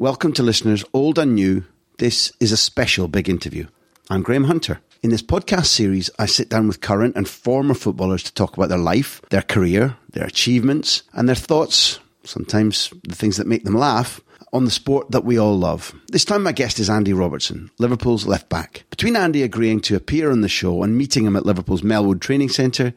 Welcome to listeners old and new. This is a special big interview. I'm Graham Hunter. In this podcast series, I sit down with current and former footballers to talk about their life, their career, their achievements, and their thoughts, sometimes the things that make them laugh, on the sport that we all love. This time, my guest is Andy Robertson, Liverpool's left back. Between Andy agreeing to appear on the show and meeting him at Liverpool's Melwood Training Centre,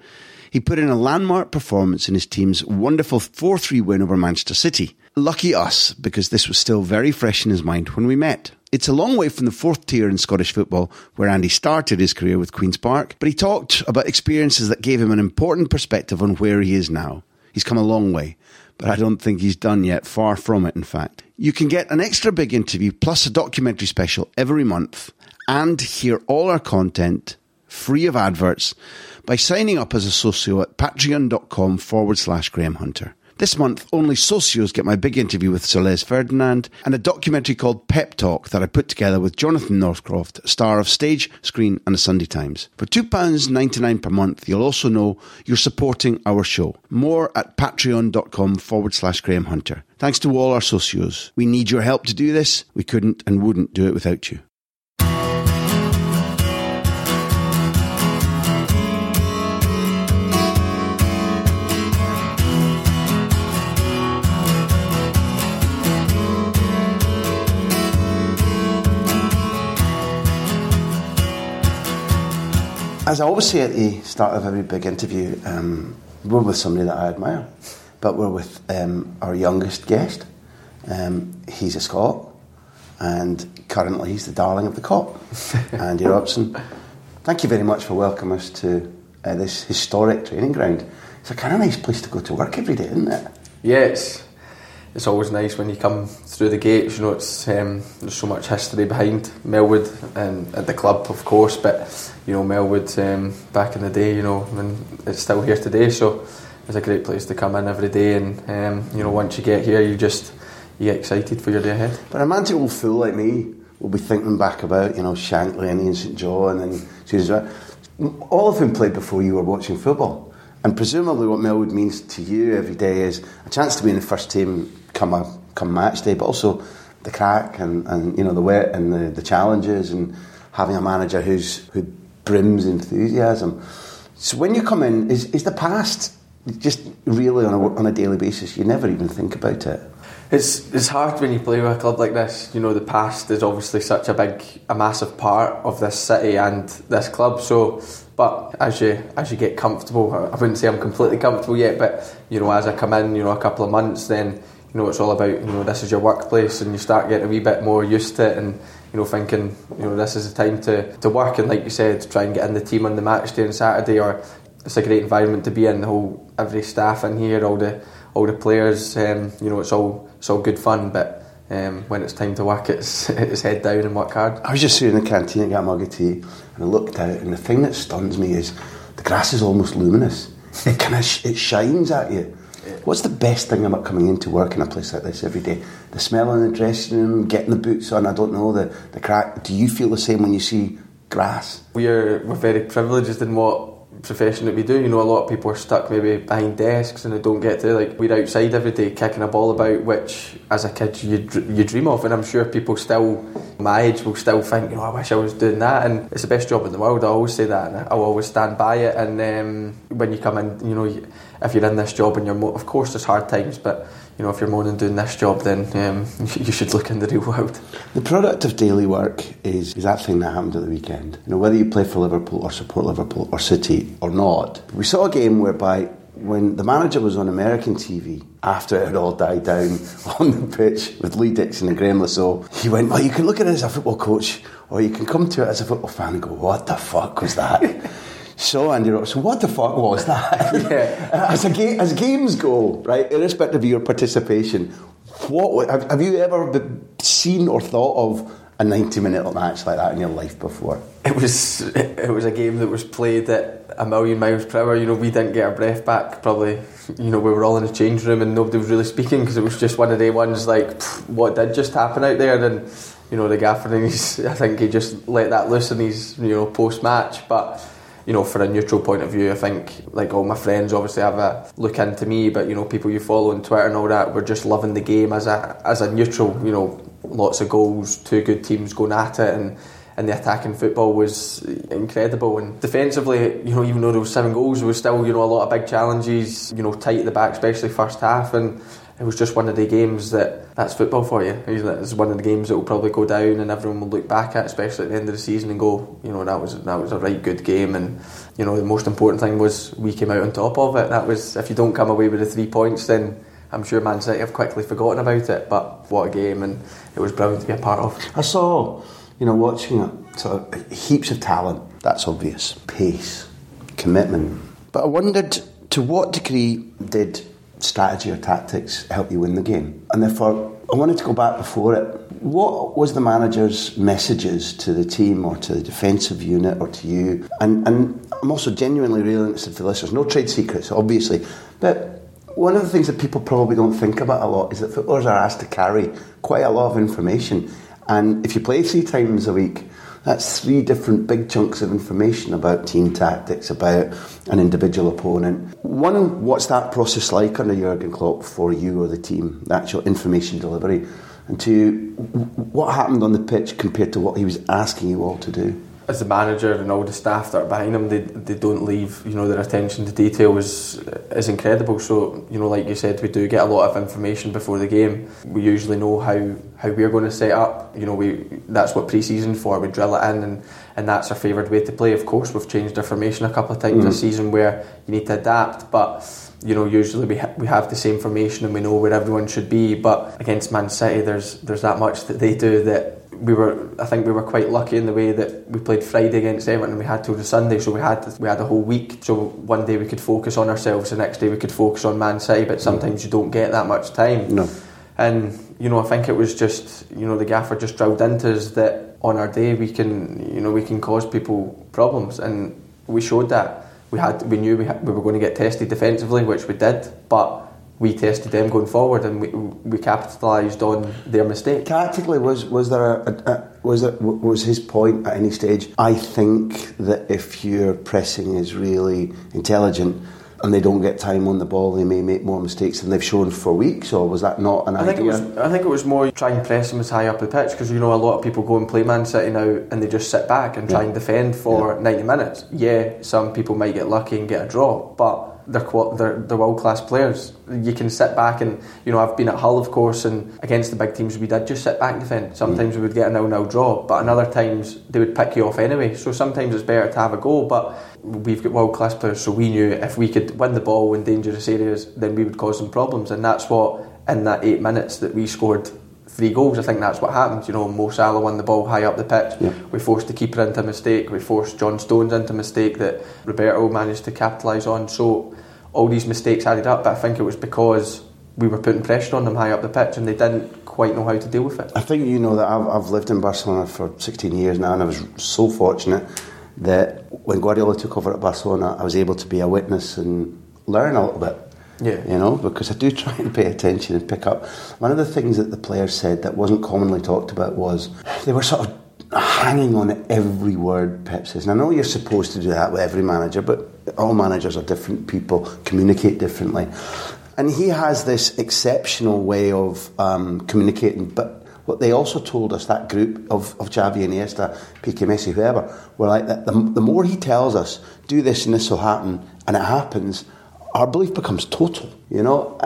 he put in a landmark performance in his team's wonderful 4 3 win over Manchester City. Lucky us, because this was still very fresh in his mind when we met. It's a long way from the fourth tier in Scottish football, where Andy started his career with Queen's Park, but he talked about experiences that gave him an important perspective on where he is now. He's come a long way, but I don't think he's done yet, far from it, in fact. You can get an extra big interview plus a documentary special every month and hear all our content free of adverts by signing up as a socio at patreon.com forward slash Graham Hunter. This month, only socios get my big interview with Les Ferdinand and a documentary called Pep Talk that I put together with Jonathan Northcroft, star of Stage, Screen and the Sunday Times. For £2.99 per month, you'll also know you're supporting our show. More at patreon.com forward slash Graham Hunter. Thanks to all our socios. We need your help to do this. We couldn't and wouldn't do it without you. As I always say at the start of every big interview, um, we're with somebody that I admire, but we're with um, our youngest guest. Um, he's a Scot, and currently he's the darling of the Kop, Andy Robertson. Thank you very much for welcoming us to uh, this historic training ground. It's a kind of nice place to go to work every day, isn't it? Yeah, it's, it's always nice when you come through the gates. You know, it's um, there's so much history behind Melwood and at the club, of course. But you know, Melwood um, back in the day, you know, and it's still here today. So it's a great place to come in every day. And um, you know, once you get here, you just you get excited for your day ahead. But a romantic old fool like me will be thinking back about, you know, Shankly and St John and. All of whom played before you were watching football. And presumably, what Melwood means to you every day is a chance to be in the first team come a, come match day, but also the crack and, and you know the wet and the, the challenges and having a manager who's who brims enthusiasm. So when you come in, is is the past just really on a, on a daily basis? You never even think about it. It's it's hard when you play with a club like this. You know, the past is obviously such a big, a massive part of this city and this club. So, but as you as you get comfortable, I wouldn't say I'm completely comfortable yet, but you know, as I come in, you know, a couple of months, then you know it's all about you know this is your workplace, and you start getting a wee bit more used to it, and you know thinking you know this is the time to to work, and like you said, try and get in the team on the match day on Saturday, or it's a great environment to be in. The whole every staff in here, all the all the players, um, you know, it's all it's all good fun, but um, when it's time to work, it's it's head down and work hard. I was just sitting in the canteen and got a mug of tea, and I looked out, and the thing that stuns me is the grass is almost luminous. it kind of sh- it shines at you. What's the best thing about coming into work in a place like this every day? The smell in the dressing room, getting the boots on. I don't know the the crack. Do you feel the same when you see grass? We're we're very privileged in what profession that we do. You know, a lot of people are stuck maybe behind desks and they don't get to like we're outside every day kicking a ball about, which as a kid you you dream of, and I'm sure people still my age will still think, you know, I wish I was doing that, and it's the best job in the world. I always say that, and I'll always stand by it. And um, when you come in, you know, if you're in this job and you're, mo- of course, there's hard times, but you know, if you're more than doing this job, then um, you should look in the real world. The product of daily work is, is that thing that happened at the weekend. You know, whether you play for Liverpool or support Liverpool or City or not, we saw a game whereby when the manager was on American TV after it had all died down on the pitch with Lee Dixon and Le Saux, he went, Well, you can look at it as a football coach or you can come to it as a football fan and go, What the fuck was that? So Andy Robertson, so what the fuck was that? Yeah. as, a ga- as games go, right, irrespective of your participation, what have, have you ever seen or thought of a 90 minute match like that in your life before? It was it was a game that was played at a million miles per hour. You know, we didn't get our breath back. Probably, you know, we were all in the change room and nobody was really speaking because it was just one of the ones like, what did just happen out there? And you know, the gaffer, he's, I think he just let that loose in his you know post match, but you know, for a neutral point of view, I think like all my friends obviously have a look into me, but you know, people you follow on Twitter and all that, we're just loving the game as a as a neutral. You know, lots of goals, two good teams going at it, and and the attacking football was incredible. And defensively, you know, even though there was seven goals, there was still you know a lot of big challenges. You know, tight at the back, especially first half, and it was just one of the games that that's football for you. It's one of the games that will probably go down and everyone will look back at, especially at the end of the season, and go, you know, that was that was a right good game. And you know, the most important thing was we came out on top of it. That was if you don't come away with the three points, then I'm sure Man City have quickly forgotten about it. But what a game, and it was brilliant to be a part of. I saw, you know, watching it, of heaps of talent. That's obvious. Pace, commitment. But I wondered to what degree did strategy or tactics help you win the game. And therefore, I wanted to go back before it. What was the manager's messages to the team or to the defensive unit or to you? And, and I'm also genuinely really interested for listeners. No trade secrets, obviously. But one of the things that people probably don't think about a lot is that footballers are asked to carry quite a lot of information. And if you play three times a week, that's three different big chunks of information about team tactics, about an individual opponent. One, what's that process like under Jurgen Klopp for you or the team, the actual information delivery? And two, what happened on the pitch compared to what he was asking you all to do? As the manager and all the staff that are behind him, they, they don't leave. You know, their attention to detail is is incredible. So you know, like you said, we do get a lot of information before the game. We usually know how, how we're going to set up. You know, we that's what pre-season for. We drill it in, and, and that's our favoured way to play. Of course, we've changed our formation a couple of times mm. this season where you need to adapt, but you know, usually we, ha- we have the same formation and we know where everyone should be. But against Man City, there's there's that much that they do that we were I think we were quite lucky in the way that we played Friday against Everton and we had till the Sunday so we had we had a whole week. So one day we could focus on ourselves the next day we could focus on Man City but sometimes you don't get that much time. No. And you know I think it was just you know the gaffer just drilled into us that on our day we can you know we can cause people problems and we showed that. We had we knew we, had, we were going to get tested defensively which we did but we tested them going forward and we, we capitalised on their mistake. Tactically, was was there a, a, a, was it was his point at any stage? I think that if your pressing is really intelligent and they don't get time on the ball, they may make more mistakes than they've shown for weeks. Or was that not an I idea? Think it was, I think it was more try and press them as high up the pitch because you know a lot of people go and play Man City now and they just sit back and try yeah. and defend for yeah. 90 minutes. Yeah, some people might get lucky and get a draw, but they're, they're, they're world class players. You can sit back and, you know, I've been at Hull, of course, and against the big teams, we did just sit back and defend. Sometimes mm. we would get a nil nil draw, but another times they would pick you off anyway. So sometimes it's better to have a goal, but we've got world class players, so we knew if we could win the ball in dangerous areas, then we would cause them problems, and that's what in that eight minutes that we scored three goals. I think that's what happened. You know, Mo Salah won the ball high up the pitch. Yeah. We forced the keeper into a mistake. We forced John Stones into a mistake that Roberto managed to capitalise on. So all these mistakes added up. But I think it was because we were putting pressure on them high up the pitch and they didn't quite know how to deal with it. I think you know that I've, I've lived in Barcelona for 16 years now and I was so fortunate that when Guardiola took over at Barcelona, I was able to be a witness and learn a little bit. Yeah. You know, because I do try and pay attention and pick up. One of the things that the players said that wasn't commonly talked about was they were sort of hanging on every word Pep says. And I know you're supposed to do that with every manager, but all managers are different people, communicate differently. And he has this exceptional way of um, communicating, but what they also told us, that group of, of Xavi, Iniesta, Piqué, Messi, whoever, were like that. The, the more he tells us, do this and this will happen, and it happens, our belief becomes total. You know,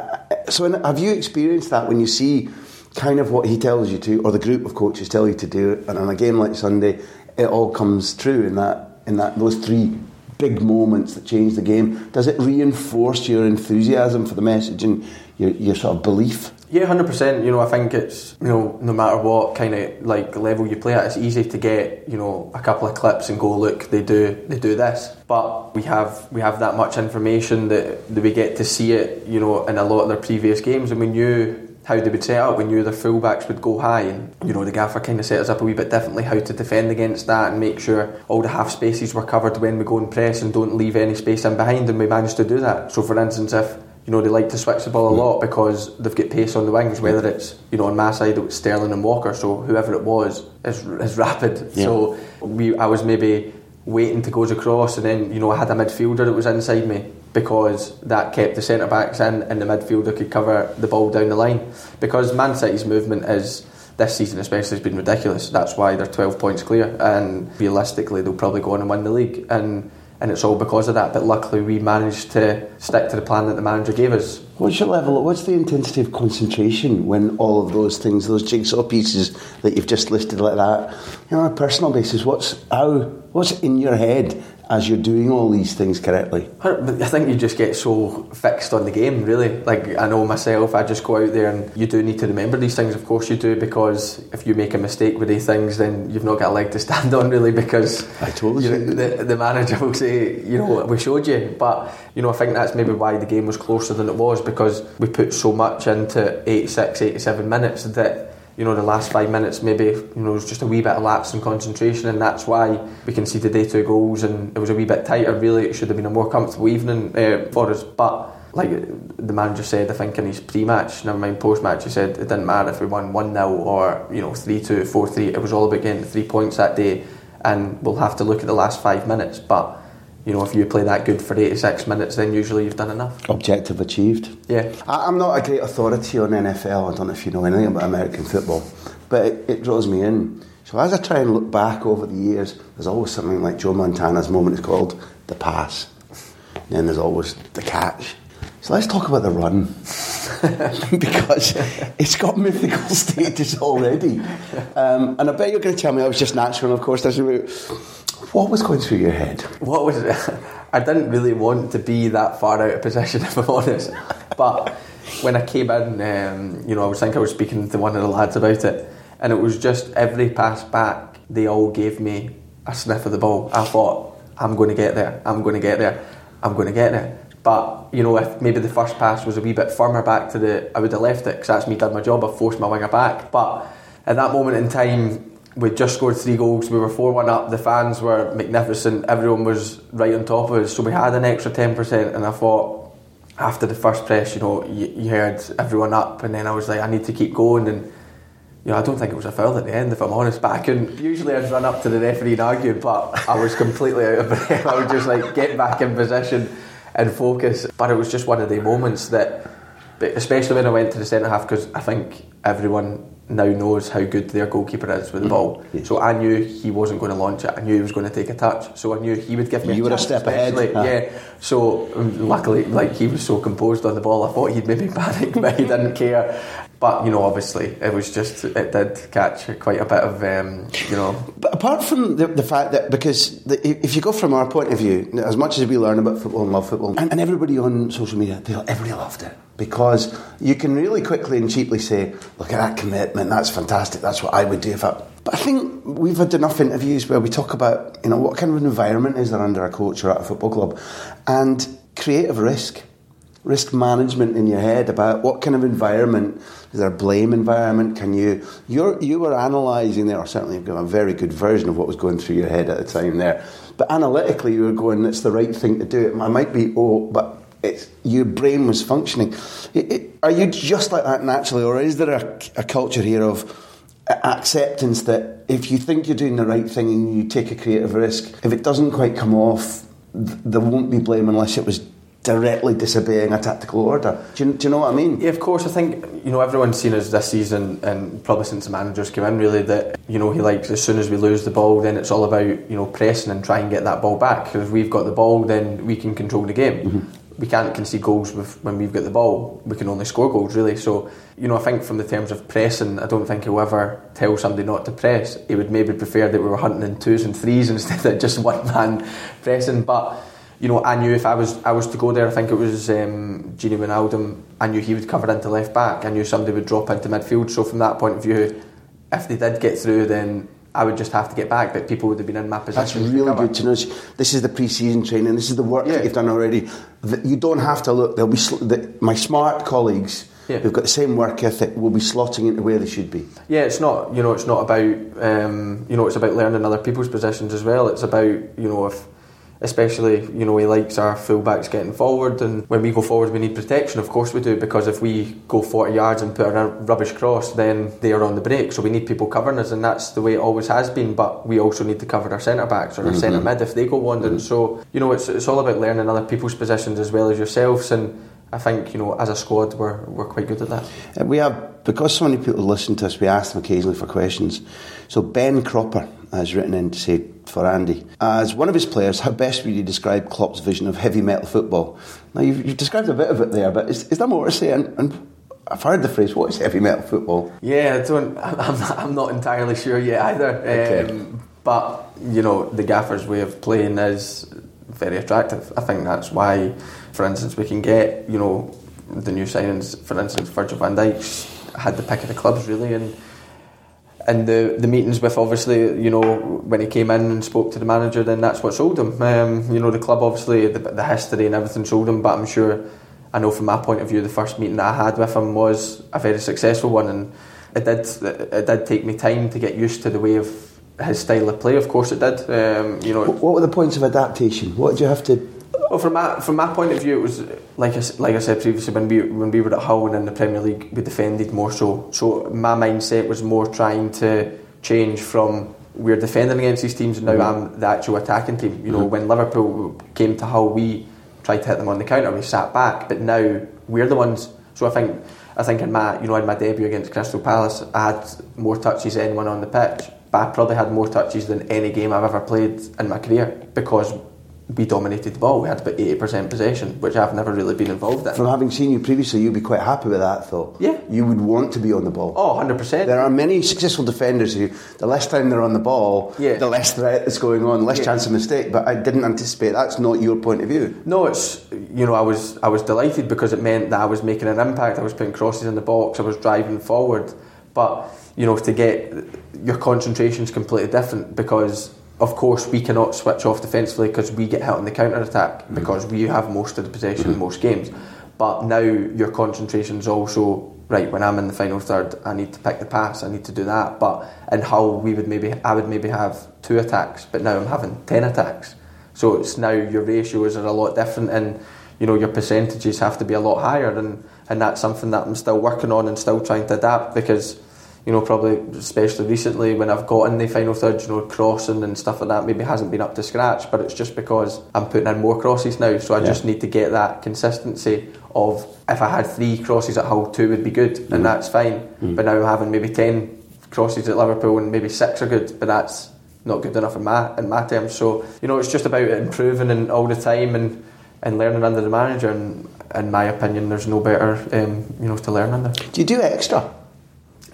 So, in, have you experienced that when you see kind of what he tells you to, or the group of coaches tell you to do, and on a game like Sunday, it all comes true in that in that those three big moments that change the game? Does it reinforce your enthusiasm for the message and your, your sort of belief? Yeah, hundred percent. You know, I think it's you know no matter what kind of like level you play at, it's easy to get you know a couple of clips and go look they do they do this. But we have we have that much information that, that we get to see it you know in a lot of their previous games, and we knew how they would set up. We knew their fullbacks would go high, and you know the gaffer kind of set us up a wee bit differently how to defend against that and make sure all the half spaces were covered when we go and press and don't leave any space in behind. And we managed to do that. So, for instance, if you know they like to switch the ball a mm. lot because they've got pace on the wings, whether it's you know on my side it was Sterling and Walker, so whoever it was is, is rapid. Yeah. So we I was maybe waiting to go across, and then you know I had a midfielder that was inside me because that kept the centre backs in, and the midfielder could cover the ball down the line. Because Man City's movement is this season especially has been ridiculous. That's why they're 12 points clear, and realistically they'll probably go on and win the league. And and it's all because of that. But luckily, we managed to stick to the plan that the manager gave us. What's your level? What's the intensity of concentration when all of those things, those jigsaw pieces that you've just listed like that, you know, on a personal basis, what's how, what's in your head as you're doing all these things correctly? I think you just get so fixed on the game, really. Like I know myself, I just go out there and you do need to remember these things. Of course you do, because if you make a mistake with these things, then you've not got a leg to stand on, really. Because I totally you know, the, the manager will say, you know, we showed you. But you know, I think that's maybe why the game was closer than it was because we put so much into 86, 87 minutes that you know, the last five minutes maybe, you know, it was just a wee bit of lapse in concentration, and that's why we conceded day two goals, and it was a wee bit tighter. Really, it should have been a more comfortable evening uh, for us. But like the manager said, I think in his pre-match, never mind post-match, he said it didn't matter if we won one 0 or you know three four three. It was all about getting three points that day, and we'll have to look at the last five minutes, but. You know, if you play that good for 86 minutes, then usually you've done enough. Objective achieved. Yeah. I, I'm not a great authority on NFL. I don't know if you know anything about American football, but it, it draws me in. So as I try and look back over the years, there's always something like Joe Montana's moment is called the pass. And then there's always the catch. So let's talk about the run. because it's got mythical status already. Um, and I bet you're going to tell me I was just natural, of course. That's about, what was going through your head? what was? I didn't really want to be that far out of position, if I'm honest. But when I came in, um, you know, I was thinking I was speaking to one of the lads about it, and it was just every pass back, they all gave me a sniff of the ball. I thought, I'm going to get there, I'm going to get there, I'm going to get there. But, you know, if maybe the first pass was a wee bit firmer back to the, I would have left it, because that's me done my job, I've forced my winger back. But at that moment in time, we'd just scored three goals. We were 4 1 up. The fans were magnificent. Everyone was right on top of us. So we had an extra 10%. And I thought, after the first press, you know, you, you heard everyone up. And then I was like, I need to keep going. And, you know, I don't think it was a foul at the end, if I'm honest. But I. Usually I'd run up to the referee and argue, but I was completely out of breath. I was just like, get back in position and focus. But it was just one of the moments that, but especially when I went to the centre half, because I think everyone now knows how good their goalkeeper is with the ball. So I knew he wasn't going to launch it. I knew he was going to take a touch. So I knew he would give me. You a were a step ahead. especially- Ah. Yeah. So luckily, like he was so composed on the ball, I thought he'd maybe panic, but he didn't care. But you know, obviously, it was just it did catch quite a bit of um, you know. But apart from the, the fact that, because the, if you go from our point of view, as much as we learn about football and love football, and, and everybody on social media, they, everybody loved it. Because you can really quickly and cheaply say, look at that commitment, that's fantastic, that's what I would do if I. But I think we've had enough interviews where we talk about, you know, what kind of environment is there under a coach or at a football club? And creative risk risk management in your head about what kind of environment is there a blame environment? Can you you're, you were analysing there or certainly you've got a very good version of what was going through your head at the time there. But analytically you were going it's the right thing to do. It might be oh but it's, your brain was functioning. It, it, are you just like that naturally or is there a, a culture here of acceptance that if you think you're doing the right thing and you take a creative risk if it doesn't quite come off th- there won't be blame unless it was directly disobeying a tactical order. Do you, do you know what I mean? Yeah, of course. I think you know everyone's seen us this season, and probably since the managers came in, really that you know he likes as soon as we lose the ball, then it's all about you know pressing and try and get that ball back. Because if we've got the ball, then we can control the game. Mm-hmm. we can't concede goals with, when we've got the ball. We can only score goals, really. So, you know, I think from the terms of pressing, I don't think he'll ever tell somebody not to press. He would maybe prefer that we were hunting in twos and threes instead of just one man pressing. But you know, I knew if I was I was to go there, I think it was um, Gini Wijnaldum. I knew he would cover into left back. I knew somebody would drop into midfield. So from that point of view, if they did get through, then I would just have to get back, but people would have been in my position. That's really good to know. This is the pre-season training. This is the work yeah. that you've done already. You don't have to look. There'll be the, my smart colleagues yeah. who've got the same work ethic will be slotting into where they should be. Yeah, it's not. You know, it's not about. Um, you know, it's about learning other people's positions as well. It's about you know if especially you know he likes our fullbacks getting forward and when we go forward we need protection of course we do because if we go 40 yards and put a rubbish cross then they are on the break so we need people covering us and that's the way it always has been but we also need to cover our centre backs or our mm-hmm. centre mid if they go wandering mm-hmm. so you know it's, it's all about learning other people's positions as well as yourselves and I think you know as a squad we're, we're quite good at that uh, we have because so many people listen to us we ask them occasionally for questions so Ben Cropper has written in to say for Andy. As one of his players, how best would you describe Klopp's vision of heavy metal football? Now, you've, you've described a bit of it there, but is, is there more to say? And, and, I've heard the phrase, what is heavy metal football? Yeah, I don't, I'm, not, I'm not entirely sure yet either. Okay. Um, but, you know, the gaffer's way of playing is very attractive. I think that's why, for instance, we can get, you know, the new signings, for instance, Virgil van Dijk's had the pick of the clubs really, and and the the meetings with obviously you know when he came in and spoke to the manager then that's what sold him. Um, you know the club obviously the, the, history and everything sold him but I'm sure I know from my point of view the first meeting that I had with him was a very successful one and it did it did take me time to get used to the way of his style of play. Of course it did. Um, you know what were the points of adaptation? What did you have to well, from my from my point of view, it was like I, like I said previously when we when we were at Hull and in the Premier League, we defended more so. So my mindset was more trying to change from we're defending against these teams, and now mm-hmm. I'm the actual attacking team. You know, mm-hmm. when Liverpool came to Hull, we tried to hit them on the counter, we sat back, but now we're the ones. So I think I think in my you know in my debut against Crystal Palace, I had more touches than anyone on the pitch. But I probably had more touches than any game I've ever played in my career because we dominated the ball. We had about 80% possession, which I've never really been involved in. From having seen you previously, you'd be quite happy with that, though. Yeah. You would want to be on the ball. Oh, 100%. There are many successful defenders who, the less time they're on the ball, yeah. the less threat is going on, the less yeah. chance of mistake. But I didn't anticipate that's not your point of view. No, it's, you know, I was, I was delighted because it meant that I was making an impact. I was putting crosses in the box, I was driving forward. But, you know, to get your concentration is completely different because of course, we cannot switch off defensively because we get hit on the counter attack mm-hmm. because we have most of the possession in mm-hmm. most games. But now your concentration is also right. When I'm in the final third, I need to pick the pass. I need to do that. But in Hull, we would maybe I would maybe have two attacks, but now I'm having ten attacks. So it's now your ratios are a lot different, and you know your percentages have to be a lot higher, and and that's something that I'm still working on and still trying to adapt because you know, probably especially recently when I've got in the final third, you know, crossing and stuff like that maybe hasn't been up to scratch, but it's just because I'm putting in more crosses now, so I yeah. just need to get that consistency of if I had three crosses at Hull, two would be good, mm. and that's fine. Mm. But now I'm having maybe ten crosses at Liverpool and maybe six are good, but that's not good enough in my in my terms. So you know, it's just about improving and all the time and and learning under the manager. And in my opinion, there's no better um, you know to learn under. Do you do extra?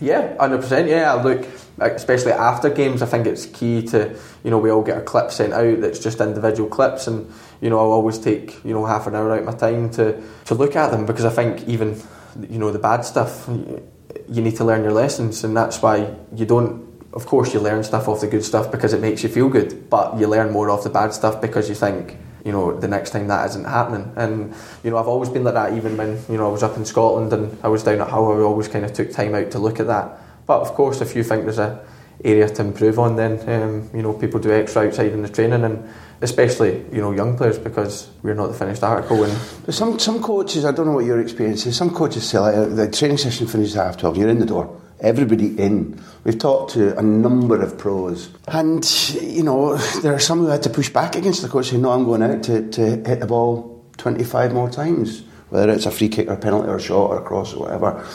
Yeah, hundred percent. Yeah, look, especially after games, I think it's key to you know we all get a clip sent out that's just individual clips, and you know I'll always take you know half an hour out of my time to to look at them because I think even you know the bad stuff you need to learn your lessons, and that's why you don't. Of course, you learn stuff off the good stuff because it makes you feel good, but you learn more off the bad stuff because you think you know, the next time that isn't happening. And, you know, I've always been like that even when, you know, I was up in Scotland and I was down at Hull, I always kind of took time out to look at that. But of course, if you think there's a area to improve on, then, um, you know, people do extra outside in the training and especially, you know, young players because we're not the finished article. And some, some coaches, I don't know what your experience is, some coaches say like, the training session finishes at half 12, you're in the door everybody in. We've talked to a number of pros, and you know there are some who had to push back against the coach, saying, "No, I'm going out to, to hit the ball 25 more times, whether it's a free kick or penalty or shot or cross or whatever."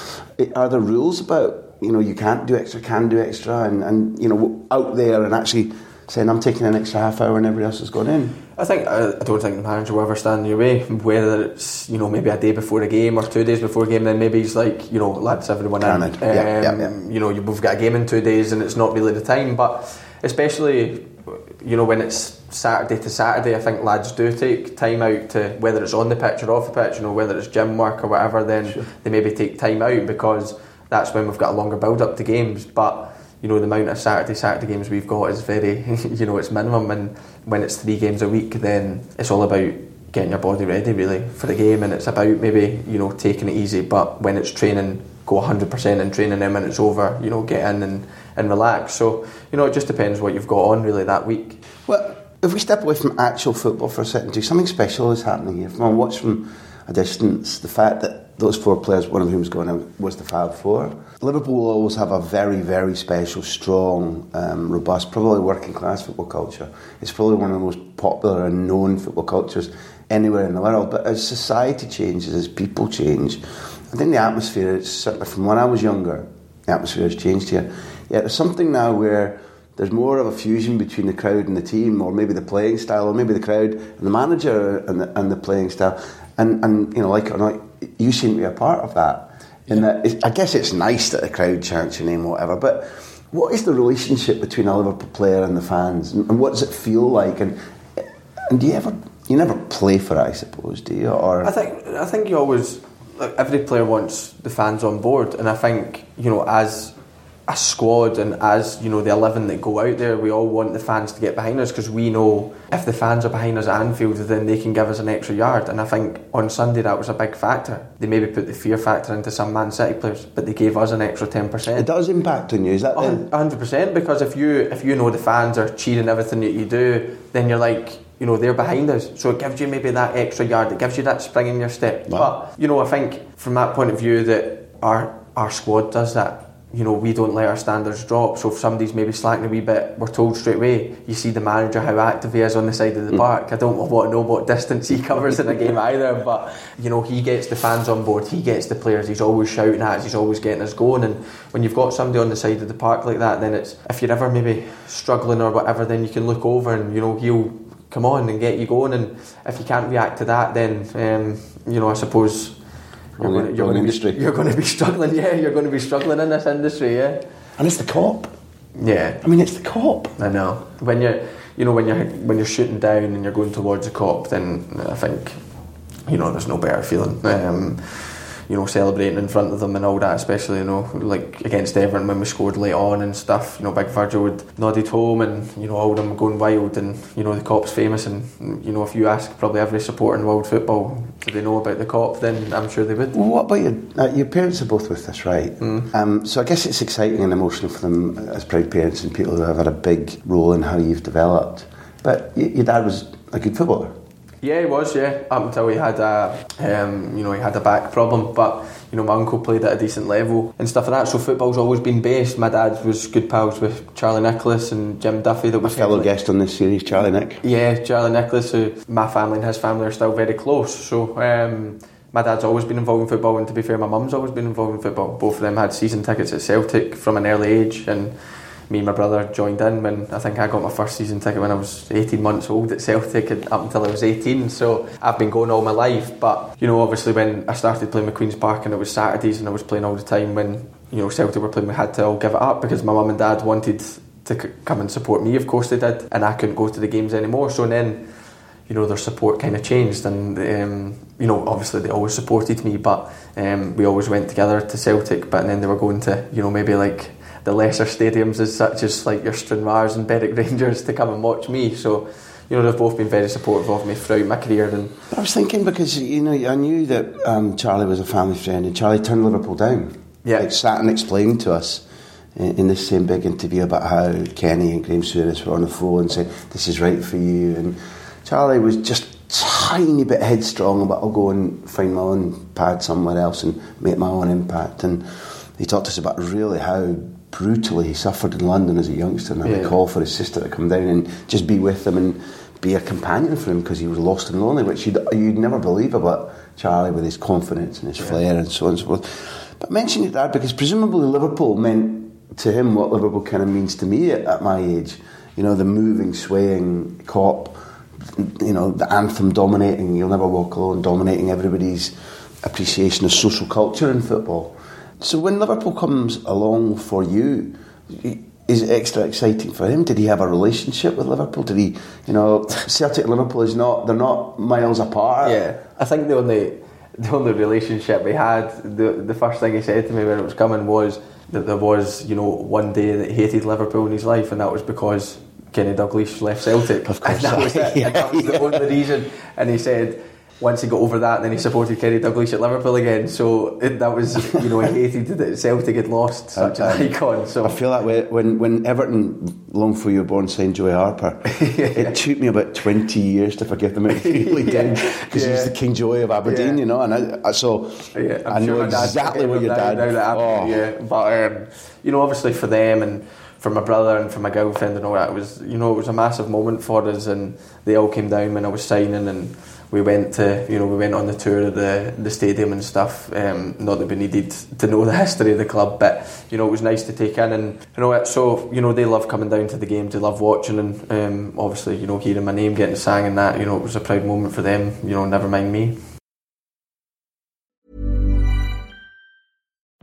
Are there rules about you know you can't do extra, can do extra, and, and you know out there and actually saying I'm taking an extra half hour and everybody else has gone in? I think I, I don't think the manager will ever stand in your way. Whether it's you know maybe a day before a game or two days before a game, then maybe he's like you know lads, everyone in. Um, yeah, yeah, yeah. You know we've got a game in two days and it's not really the time. But especially you know when it's Saturday to Saturday, I think lads do take time out to whether it's on the pitch or off the pitch. You know whether it's gym work or whatever, then Sure. they maybe take time out because that's when we've got a longer build up to games. But you know the amount of Saturday Saturday games we've got is very you know it's minimum, and when it's three games a week, then it's all about getting your body ready really for the game, and it's about maybe you know taking it easy. But when it's training, go 100% in training, and when it's over, you know get in and, and relax. So you know it just depends what you've got on really that week. Well, if we step away from actual football for a second, do something special is happening here. From watch from a distance, the fact that those four players, one of whom was going out, was the Fab Four. Liverpool will always have a very, very special, strong, um, robust, probably working class football culture. It's probably one of the most popular and known football cultures anywhere in the world. But as society changes, as people change, I think the atmosphere, is certainly from when I was younger, the atmosphere has changed here. Yet there's something now where there's more of a fusion between the crowd and the team, or maybe the playing style, or maybe the crowd and the manager and the, and the playing style. And, and you know, like or not, you seem to be a part of that. In that, it, I guess it's nice that the crowd chants your name, whatever. But what is the relationship between a Liverpool player and the fans, and, what does it feel like? And and do you ever, you never play for it, I suppose, do you? Or I think I think you always every player wants the fans on board, and I think you know as a squad and as you know the eleven that go out there, we all want the fans to get behind us because we know if the fans are behind us at Anfield, then they can give us an extra yard. And I think on Sunday that was a big factor. They maybe put the fear factor into some Man City players, but they gave us an extra 10% it does impact on you. Is that then? hundred percent because if you if you know the fans are cheering everything that you do, then you're like you know they're behind us, so it gives you maybe that extra yard. It gives you that spring in your step. Wow. But you know, I think from that point of view that our our squad does that. You know, we don't let our standards drop. So if somebody's maybe slacking a wee bit, we're told straight away. You see the manager how active he is on the side of the park. I don't want to know what distance he covers in a game either, but you know he gets the fans on board. He gets the players. He's always shouting at us. He's always getting us going. And when you've got somebody on the side of the park like that, then it's if you're ever maybe struggling or whatever, then you can look over and you know he'll come on and get you going. And if you can't react to that, then um, you know I suppose you're going, to, you're, going industry. be, you're going to be struggling. Yeah, you're going to be struggling in this industry. Yeah, And it's the Kop. yeah. I mean, it's the Kop. I know when you're, you know, when you're when you're shooting down and you're going towards a Kop, then I think, you know, there's no better feeling. Um, you know, celebrating in front of them and all that, especially you know, like against Everton when we scored late on and stuff. You know, Big Virgil would nod it home, and you know, all of them going wild, and you know, the Kop's famous, and you know, if you ask probably every supporter in world football, do they know about the Kop? Then I'm sure they would. Well, what about your uh, your parents are both with us, right? Um, so I guess it's exciting and emotional for them as proud parents and people who have had a big role in how you've developed. But y- your dad was a good footballer. Yeah, he was. Yeah, up until he had a, um, you know, he had a back problem. But you know, my uncle played at a decent level and stuff like that. So football's always been based. My dad was good pals with Charlie Nicholas and Jim Duffy. That A was fellow guest on this series, Charlie Nick. Yeah, Charlie Nicholas. Who my family and his family are still very close. So. Um, my dad's always been involved in football, and to be fair, my mum's always been involved in football. Both of them had season tickets at Celtic from an early age, and me and my brother joined in when I think I got my first season ticket when I was 18 months old at Celtic and up until I was 18 so I've been going all my life. But you know obviously when I started playing with Queen's Park and it was Saturdays and I was playing all the time when you know Celtic were playing we had to all give it up because my mum and dad wanted to c- come and support me. Of course they did. And I couldn't go to the games anymore. So then you know their support kind of changed and um, you know obviously they always supported me but um, we always went together to Celtic but then they were going to you know maybe like the lesser stadiums as such as like your Stranraers and Berwick Rangers to come and watch me so you know they've both been very supportive of me throughout my career and I was thinking because you know I knew that um, Charlie was a family friend, and Charlie turned Liverpool down. Yeah. like sat and explained to us in, in this same big interview about how Kenny and Graeme Souness were on the phone and said this is right for you, and Charlie was just tiny bit headstrong about I'll go and find my own pad somewhere else and make my own impact, and he talked to us about really how brutally he suffered in London as a youngster and had Yeah. a call for his sister to come down and just be with him and be a companion for him because he was lost and lonely, which you'd, you'd never believe about Charlie with his confidence and his flair and so on and so forth. But mention your dad because presumably Liverpool meant to him what Liverpool kind of means to me at, at my age. you know, the moving, swaying Kop, you know, the anthem dominating, you'll never walk alone, dominating everybody's appreciation of social culture in football. So when Liverpool comes along for you, is it extra exciting for him? Did he have a relationship with Liverpool? Did he, you know, Celtic and Liverpool is not, they're not miles apart. Yeah, I think the only the only relationship we had, the the first thing he said to me when it was coming was that there was, you know, one day that he hated Liverpool in his life, and that was because Kenny Dalglish left Celtic. Of course, and that was it. yeah, and that was the only reason. And he said once he got over that, then he supported Kenny Dalglish at Liverpool again. So it, that was, you know, he hated that Celtic had lost such an icon. So I feel that way when when Everton, long before you were born, signed Joey Harper. It took me about twenty years to forgive them. It really Yeah. did because Yeah. he's the King Joey of Aberdeen, Yeah. you know. And I, I so Yeah, I sure know exactly forgetting what your now- dad. now that oh, Yeah, but um, you know, obviously for them and for my brother and for my girlfriend and all that, it was you know it was a massive moment for us, and they all came down when I was signing, and we went to you know we went on the tour of the the stadium and stuff. Um, not that we needed to know the history of the club, but you know it was nice to take in, and you know it- so you know they love coming down to the games, they love watching, and um, obviously you know hearing my name getting sang and that, you know it was a proud moment for them. You know, never mind me.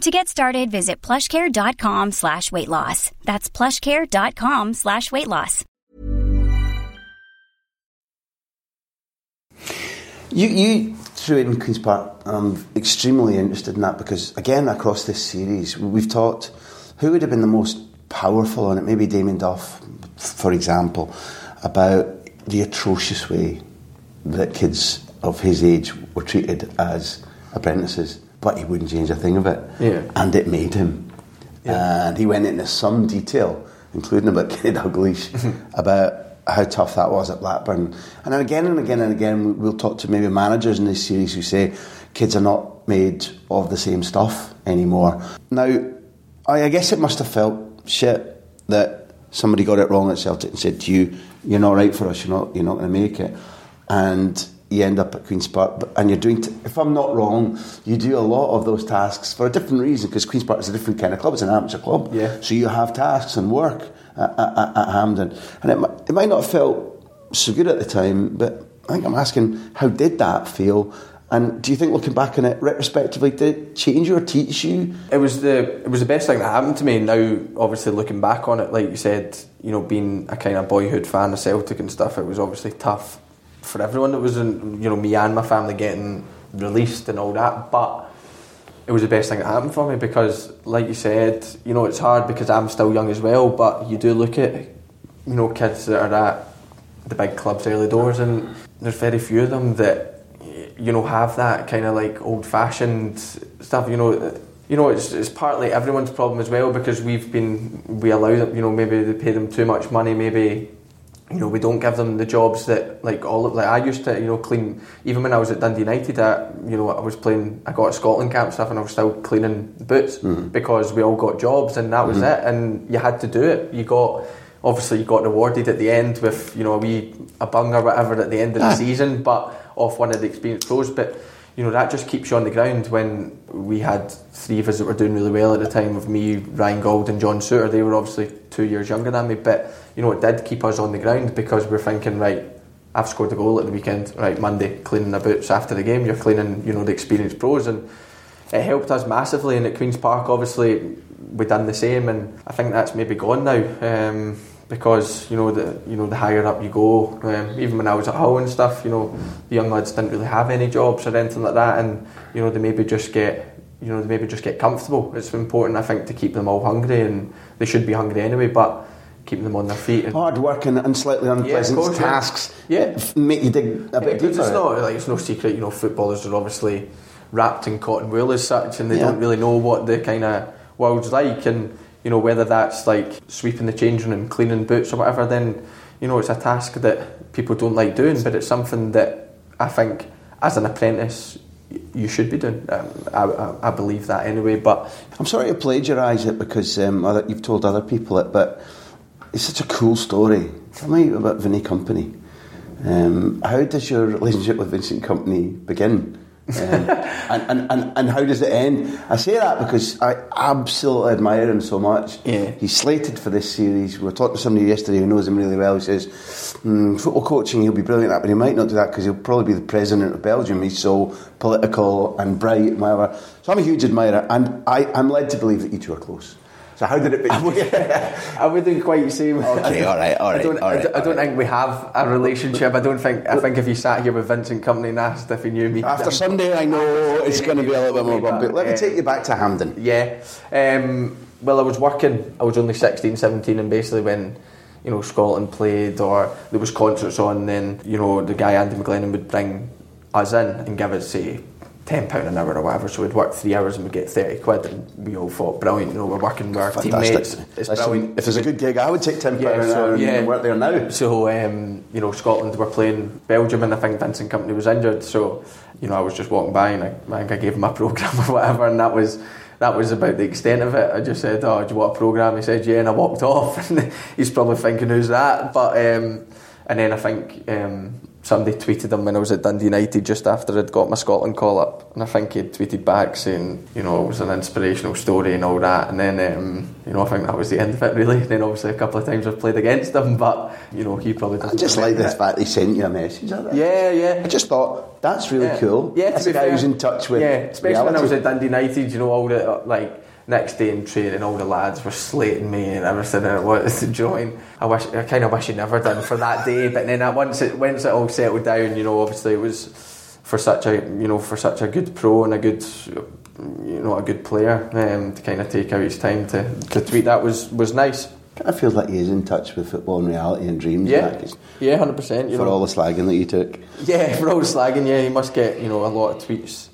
To get started, visit plushcare.com slash weight loss. That's plushcare.com slash weight loss. You, you threw in Queen's Park. I'm extremely interested in that because, again, across this series, we've talked who would have been the most powerful on it. Maybe Damien Duff, for example, about the atrocious way that kids of his age were treated as apprentices, but he wouldn't change a thing of it. Yeah. And it made him. And he went into some detail, including about Kenny Dalglish, about how tough that was at Blackburn. And then again and again and again, we- we'll talk to maybe managers in this series who say kids are not made of the same stuff anymore. Now, I, I guess it must have felt shit that somebody got it wrong at Celtic and said to you, "You're not right for us. You're not. You're not going to make it." And you end up at Queens Park, and you're doing. T- if I'm not wrong, you do a lot of those tasks for a different reason because Queens Park is a different kind of club. It's an amateur club, Yeah. so you have tasks and work at, at, at Hampden, and it, it might not have felt so good at the time, but I think I'm asking, how did that feel? And do you think, looking back on it retrospectively, did it change you or teach you? It was the it was the best thing that happened to me. Now, obviously, looking back on it, like you said, you know, being a kind of boyhood fan of Celtic and stuff, it was obviously tough for everyone that was in, you know, me and my family getting released and all that. But it was the best thing that happened for me because, like you said, you know, it's hard because I'm still young as well. But you do look at, you know, kids that are at the big clubs early doors, and there's very few of them that you know have that kind of like old fashioned stuff. You know, you know it's, it's partly everyone's problem as well because we've been we allow them. You know, maybe they pay them too much money. Maybe you know we don't give them the jobs that like all of like I used to. You know, clean even when I was at Dundee United. I, you know, I was playing. I got a Scotland camp stuff, and I was still cleaning boots hmm. because we all got jobs, and that was hmm. it. And you had to do it. You got obviously you got rewarded at the end with you know a wee a bung or whatever at the end of the ah. season, but off one of the experienced pros. But you know that just keeps you on the ground. When we had three of us that were doing really well at the time, of me, Ryan Gauld, and John Souttar, they were obviously two years younger than me. But you know it did keep us on the ground because we're thinking right. I've scored a goal at the weekend. Right, Monday, cleaning the boots after the game. You're cleaning, you know, the experienced pros, and it helped us massively. And at Queens Park, obviously, we done the same, and I think that's maybe gone now. Um, because you know the you know the higher up you go, um, even when I was at Hull and stuff, you know the young lads didn't really have any jobs or anything like that, and you know they maybe just get you know they maybe just get comfortable. It's important, I think, to keep them all hungry, and they should be hungry anyway, but keeping them on their feet. And, Hard work and, and slightly unpleasant course, tasks Yeah. make you dig a bit deeper. It's not like it's no secret. You know, footballers are obviously wrapped in cotton wool as such, and they Yeah. don't really know what the kind of world's like. And you know, whether that's like sweeping the changing room, cleaning boots or whatever, then you know, it's a task that people don't like doing, but it's something that I think as an apprentice you should be doing. Um, I, I, I believe that anyway. But I'm sorry to plagiarise it because um, other, you've told other people it, but it's such a cool story. Tell me about Vinnie Kompany. Um, how does your relationship with Vincent Kompany begin? Um, and, and, and, and how does it end? I say that because I absolutely admire him so much. Yeah. He's slated for this series. We were talking to somebody yesterday who knows him really well. He says, mm, football coaching, he'll be brilliant at, but he might not do that because he'll probably be the president of Belgium. He's so political and bright and whatever. So I'm a huge admirer, and I, I'm led to believe that you two are close. So how did it begin? I wouldn't quite say. Okay, all right, all right. I don't, all I don't, I don't all think we have a relationship. I don't think. I think if you sat here with Vincent Kompany and asked if he knew me After Sunday, I know it's going to be a little bit more bumpy. Let me take you back to Hampden. Yeah. Um, well, I was working. I was only 16, 17, and basically when you know Scotland played or there was concerts on, then you know the guy Andy McGlennon would bring us in and give us say ten pound an hour or whatever. So we'd work three hours and we'd get thirty quid, and we all thought brilliant. You know, we're working with our teammates. It's Listen, brilliant. if there's a good gig, I would take ten Yeah, pounds an so, hour and yeah. work there now. So um, you know, Scotland were playing Belgium, and I think Vincent Kompany was injured. So you know, I was just walking by, and I, I think I gave him a program or whatever, and that was that was about the extent of it. I just said, "Oh, do you want a program?" He said, "Yeah," and I walked off. And he's probably thinking, "Who's that?" But um, and then I think um, somebody tweeted him when I was at Dundee United just after I'd got my Scotland call up, and I think he'd tweeted back saying, you know, it was an inspirational story and all that. And then, um, you know, I think that was the end of it really. And Then obviously a couple of times I've played against him, but you know, he probably I just like it. fact he sent you a message. Yeah, yeah. I just thought that's really yeah. cool. Yeah, to that's be a guy who's in touch with Yeah, especially when I was at Dundee United, you know, all the uh, like next day in training, all the lads were slating me and everything. And it was, know what I? I wish, I kind of wish you never done for that day. But then uh, once it once it all settled down, you know, obviously it was for such a you know for such a good pro and a good you know a good player um, to kind of take out his time to, to tweet that was was nice. kind of feels like he is in touch with football and reality and dreams. Yeah, and yeah, hundred percent. for all the slagging that you took. Yeah, for all the slagging, yeah, he must get you know a lot of tweets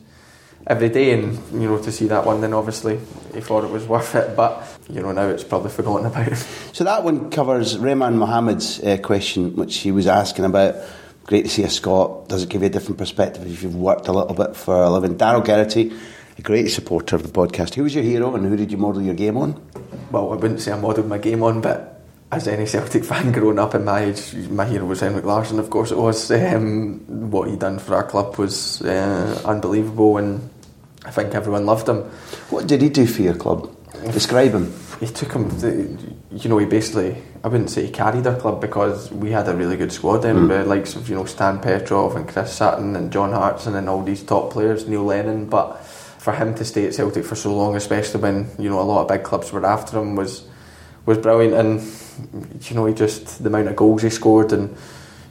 every day, and you know to see that one, then obviously he thought it was worth it. But you know now it's probably forgotten about. So that one covers Rehman Mohammed's uh, question, which he was asking about. Great to see a Scot. Does it give you a different perspective if you've worked a little bit for a living? Daryl Geraghty, a great supporter of the podcast. Who was your hero and who did you model your game on? well, I wouldn't say I modelled my game on, but as any Celtic fan growing up in my age, my hero was Henrik Larsson. Of course, it was. Um, what he'd done for our club was uh, unbelievable, and I think everyone loved him. What did he do for your club? Describe him. he took him. To, you know, he basically. I wouldn't say he carried our club because we had a really good squad then, mm. the likes of you know Stan Petrov and Chris Sutton and John Hartson and all these top players, Neil Lennon. But for him to stay at Celtic for so long, especially when you know a lot of big clubs were after him, was was brilliant. And you know, he just the amount of goals he scored and.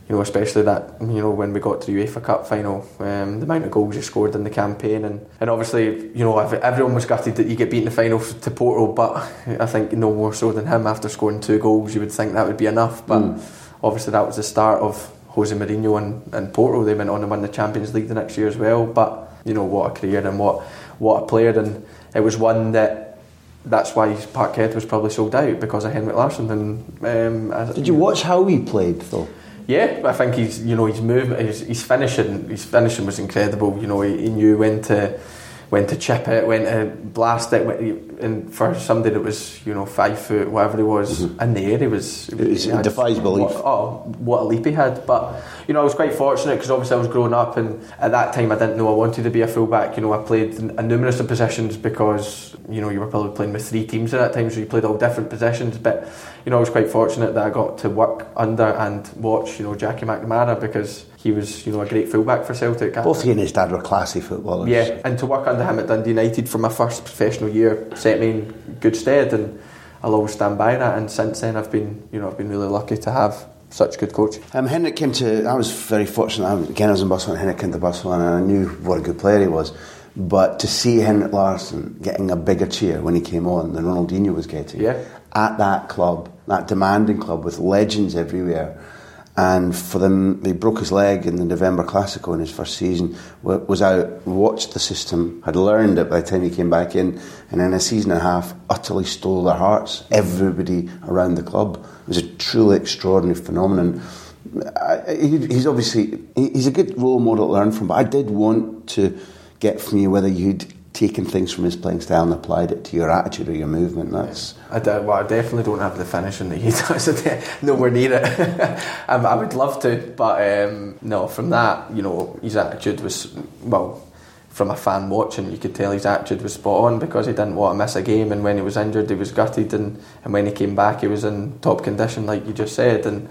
You know, especially that you know when we got to the UEFA Cup final, um, the amount of goals you scored in the campaign, and, and obviously you know everyone was gutted that you get beat in the final to Porto, but I think no more so than him after scoring two goals, you would think that would be enough. But obviously that was the start of Jose Mourinho and, and Porto. They went on to win the Champions League the next year as well. But you know what a career and what what a player, and it was one that that's why Parkhead was probably sold out because of Henrik Larsson. And um, Did you watch how he played though? Yeah, I think he's you know his movement, his, his finishing, his finishing was incredible. You know, he, he knew when to when to chip it, when to blast it, when he- and for somebody that was you know five foot, whatever he was mm-hmm. in the air, he was. It was- he it defies belief. What, oh, what a leap he had! But you know, I was quite fortunate because obviously I was growing up, and at that time I didn't know I wanted to be a fullback. You know, I played in, in numerous of positions because you know you were probably playing with three teams at that time, so you played all different positions. But you know, I was quite fortunate that I got to work under and watch, you know, Jackie McNamara because he was, you know, a great fullback for Celtic. Both he and his dad were classy footballers. Yeah, and to work under him at Dundee United for my first professional year set me in good stead, and I'll always stand by that. And since then, I've been, you know, I've been really lucky to have such a good coach. Um, Henrik came to. I was very fortunate. I, again, I was in Barcelona. Henrik came to Barcelona, and I knew what a good player he was. But to see Henrik Larsson getting a bigger cheer when he came on than Ronaldinho was getting Yeah. at that club, that demanding club with legends everywhere. And for them, he broke his leg in the November Classico in his first season. Was out, watched the system, had learned it by the time he came back in, and in a season and a half, utterly stole their hearts. Everybody around the club it was a truly extraordinary phenomenon. He's obviously he- he's a good role model to learn from. But I did want to get from you whether you'd taken things from his playing style and applied it to your attitude or your movement. That's I, well, I definitely don't have the finishing that he does. Nowhere near it. um, I would love to, but um, no. From that, you know, his attitude was well. From a fan watching, you could tell his attitude was spot on because he didn't want to miss a game. And when he was injured, he was gutted, and, and when he came back, he was in top condition, like you just said. And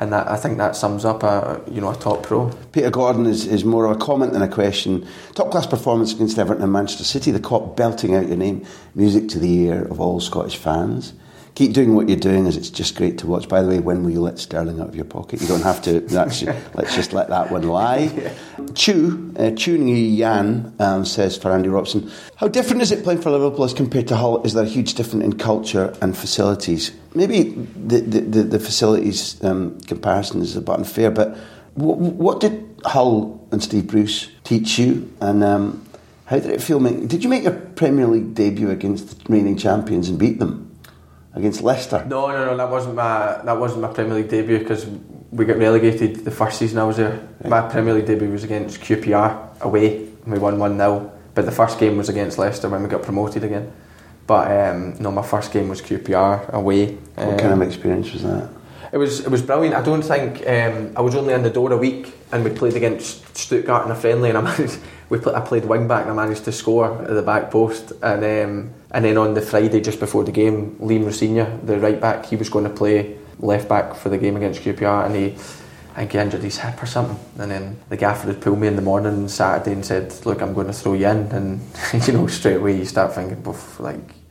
and that I think that sums up a you know a top pro. Peter Gordon is, is more of a comment than a question. Top class performance against Everton and Manchester City. The Kop belting out your name, music to the ear of all Scottish fans. Keep doing what you're doing, as it's just great to watch. By the way, when will you let Sterling out of your pocket? You don't have to. That's, let's just let that one lie. Chu, uh, Chu Yan um, says for Andy Robson, how different is it playing for Liverpool as compared to Hull? Is there a huge difference in culture and facilities? Maybe the the, the, the facilities um, comparison is a bit unfair, but what, what did Hull and Steve Bruce teach you? And um, how did it feel? Make, did you make your Premier League debut against the reigning champions and beat them against Leicester? No, no, no. That wasn't my that wasn't my Premier League debut because we got relegated the first season I was there. My Premier League debut was against QPR away, and we won one 0 But the first game was against Leicester when we got promoted again. But um, no, my first game was QPR away. What Um, kind of experience was that? It was it was brilliant. I don't think um, I was only in the door a week, and we played against Stuttgart in a friendly, and I managed. We pl- I played wing back, and I managed to score at the back post, and um, and then on the Friday just before the game, Liam Rosenior, the right back, he was going to play left back for the game against QPR, and he. I think he injured his hip or something, and then the gaffer had pulled me in the morning Saturday and said, "Look, I'm going to throw you in," and you know straight away you start thinking, "Oof, like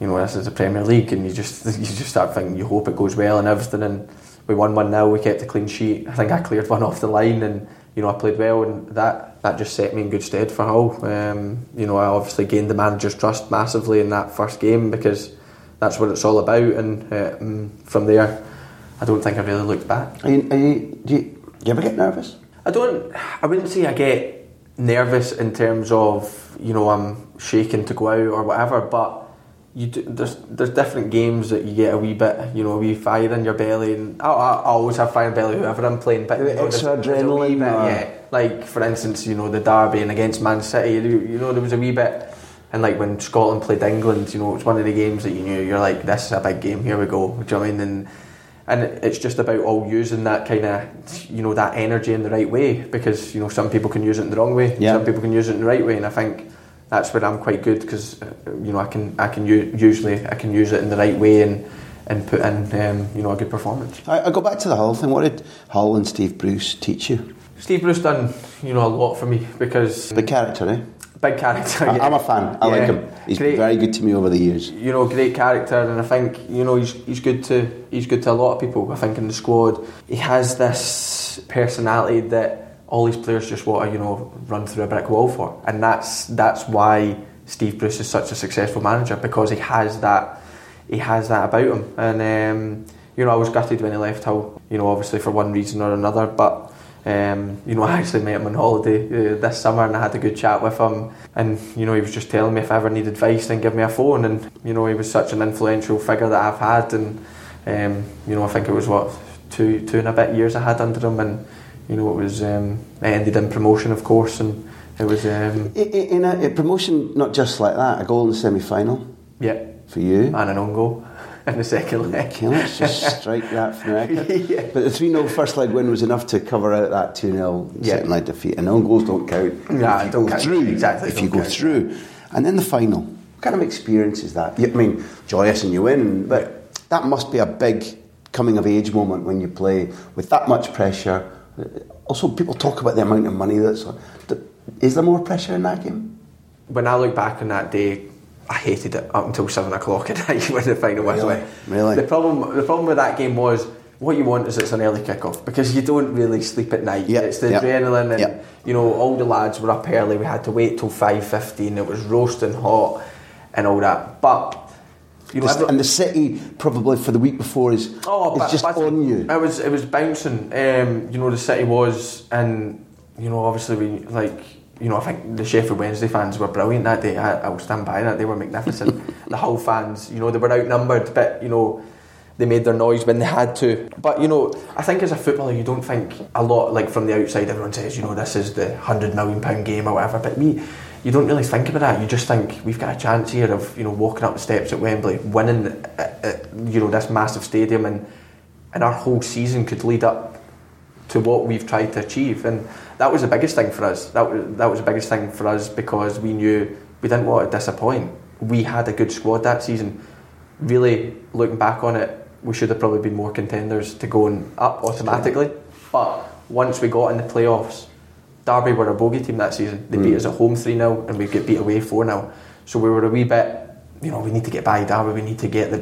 you know, this is the Premier League, and you just you just start thinking you hope it goes well and everything. And we won one now. We kept a clean sheet. I think I cleared one off the line, and you know I played well, and that that just set me in good stead for Hull. Um, you know, I obviously gained the manager's trust massively in that first game because that's what it's all about. And uh, mm, from there, I don't think I really looked back. Are you, are you, do, you, do you ever get nervous? I don't. I wouldn't say I get nervous in terms of you know I'm shaking to go out or whatever, but you do, there's there's different games that you get a wee bit you know a wee fire in your belly, and I, I, I always have fire in belly whoever I'm playing. But there's- Extra adrenaline, bit, uh, yeah. Like for instance, you know the derby and against Man City, you, you know there was a wee bit. And like when Scotland played England, you know, it's one of the games that you knew you're like, this is a big game. Here we go. Do you know what I mean? And and it's just about all using that kind of you know that energy in the right way because you know some people can use it in the wrong way Yeah. some people can use it in the right way and I think that's where I'm quite good because you know I can I can u- usually I can use it in the right way and and put in um, you know a good performance I, I go back to the Hull thing. What did Hull and Steve Bruce teach you? Steve Bruce done you know a lot for me because The character, eh? big character I, yeah. I'm a fan. I like him. He's Great. been very good to me over the years. you know, great character, and I think you know he's he's good to he's good to a lot of people. I think in the squad he has this personality that all these players just want to you know run through a brick wall for, and that's that's why Steve Bruce is such a successful manager because he has that he has that about him. And um, you know, I was gutted when he left Hull. You know, obviously for one reason or another, but. Um, you know, I actually met him on holiday uh, this summer and I had a good chat with him. And, you know, he was just telling me if I ever need advice, then give me a phone. And, you know, he was such an influential figure that I've had. And, um, you know, I think it was what, two, two and a bit years I had under him. And, you know, it was, um, it ended in promotion, of course. And it was, um, In a, a promotion, not just like that, a goal in the semi final yeah, for you. and an own goal in the second leg. Okay, let's just strike that from the record. Yeah. But the 3 0 first leg win was enough to cover out that 2 0 Yeah. second leg defeat. And own goals don't count. Yeah, if you don't go count. through. Exactly, If you go count. through. And then the final. What kind of experience is that? I mean, joyous and you win, but that must be a big coming of age moment when you play with that much pressure. Also, people talk about the amount of money that's. On. Is there more pressure in that game? When I look back on that day, I hated it up until seven o'clock at night when the final whistle. Really? Really? The problem, the problem with that game was what you want is it's an early kick-off because you don't really sleep at night. Yep, It's the yep, adrenaline, and yep. you know all the lads were up early. We had to wait till five fifteen. It was roasting hot and all that. But you know, The- and the city probably for the week before is Oh, is but- just but on you. It was it was bouncing. Um, you know, the city was, and you know, obviously we like. You know, I think the Sheffield Wednesday fans were brilliant that day. I, I will stand by that. They were magnificent. the Hull fans, you know, they were outnumbered, but you know, they made their noise when they had to. But you know, I think as a footballer, you don't think a lot. Like from the outside, everyone says, you know, this is the hundred million pound game or whatever. But me, you don't really think about that. You just think we've got a chance here of you know walking up the steps at Wembley, winning, uh, uh, you know, this massive stadium, and and our whole season could lead up to what we've tried to achieve. And that was the biggest thing for us. That was, that was the biggest thing for us because we knew we didn't want to disappoint. We had a good squad that season. Really, looking back on it, we should have probably been more contenders to going up automatically. But once we got in the playoffs, Derby were a bogey team that season. They beat us at home 3 0 and we get beat away 4 0. So we were a wee bit, you know, we need to get by Derby, we need to get the.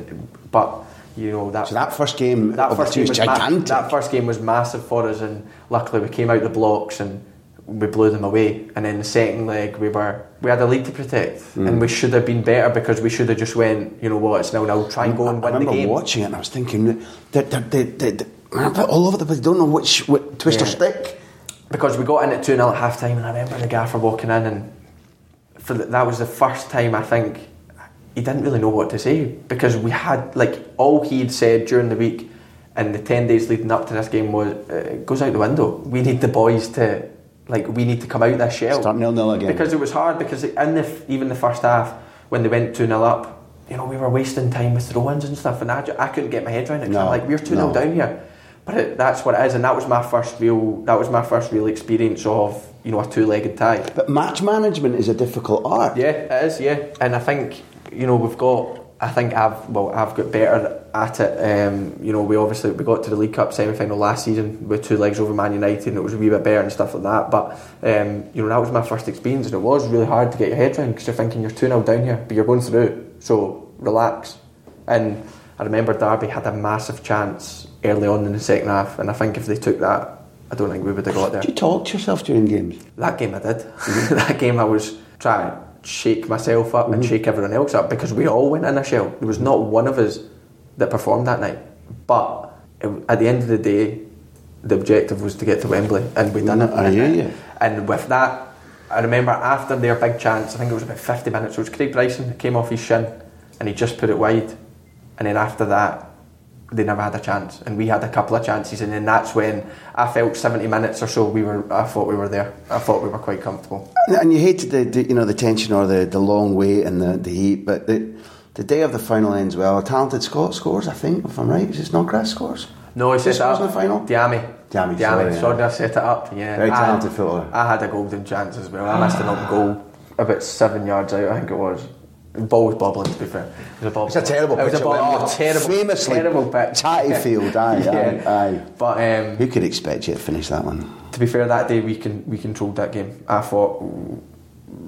But, you know, that So that first game that first game was ma- that first game was massive for us, and luckily we came out the blocks and we blew them away. And then the second leg, we were we had a lead to protect, Mm. and we should have been better because we should have just went, you know what, it's now now try and go and I win the remember game. watching it and I was thinking that they, they, they, they, they're all over the place. Don't know which, which twist or stick. Because we got in at 2 0 at half time, and I remember the gaffer walking in, and for the, that was the first time I think he didn't really know what to say because we had, like, all he'd said during the week and the 10 days leading up to this game was uh, it goes out the window. We need the boys to, like, we need to come out of this shell. Start nil-nil again. Because it was hard, because in the, even the first half, when they went 2 0 up, you know, we were wasting time with throw ins and stuff, and I, I couldn't get my head around it. No, I'm like, we're 2 0 no. down here. But it, that's what it is, and that was my first real. That was my first real experience of you know a two-legged tie. But match management is a difficult art. Yeah, it is. Yeah, and I think you know we've got. I think I've well I've got better at it. Um, you know, we obviously we got to the League Cup semi-final last season with two legs over Man United, and it was a wee bit better and stuff like that. But um, you know that was my first experience, and it was really hard to get your head around because you're thinking you're two 0 down here, but you're going through. So relax. And I remember Derby had a massive chance early on in the second half, and I think if they took that, I don't think we would have got there. Do you talk to yourself during games? That game I did. Mm-hmm. that game I was trying to shake myself up and mm-hmm. shake everyone else up because we all went in a shell. There was not one of us that performed that night. But it, at the end of the day, the objective was to get to Wembley, and we done it. I hear you. And with that, I remember after their big chance, I think it was about 50 minutes, it was Craig Bryson that came off his shin and he just put it wide. And then after that, they never had a chance, and we had a couple of chances, and then that's when I felt 70 minutes or so. We were, I thought we were there. I thought we were quite comfortable. And you hated the, the you know the tension or the, the long wait and the, the heat, but the, the day of the final ends well. A talented Scot scores, I think, if I'm right. Is it Snodgrass scores? No, he set it scores in the final? Diamé. Diamé, sorry, yeah. Snodgrass set it up. Yeah, Very I- talented footballer. I had a golden chance as well. I missed an own goal about seven yards out. I think it was. Ball was bobbling. To be fair, it was a. It's a terrible It was pitch. a bobble. Oh, terrible, famously terrible pitch. Tatty field, aye, yeah. aye, aye. But um, Who could expect you to finish that one? to be fair, that day we can we controlled that game. I thought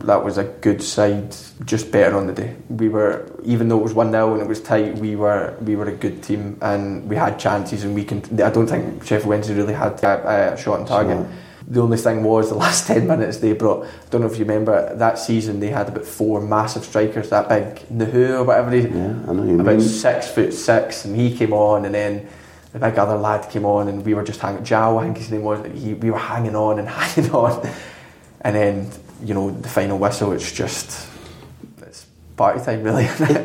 that was a good side, just better on the day. We were even though it was one 0 and it was tight, we were we were a good team and we had chances and we can. I don't think Sheffield Wednesday really had a, a shot on target. Sure. The only thing was the last ten minutes they brought. I don't know if you remember that season. They had about four massive strikers, that big Nuhiu or whatever he. Yeah, I know you about mean. six foot six, and he came on, and then the big other lad came on, and we were just hanging. João, I think his name was. He, we were hanging on and hanging on, and then you know the final whistle. It's just it's party time, really.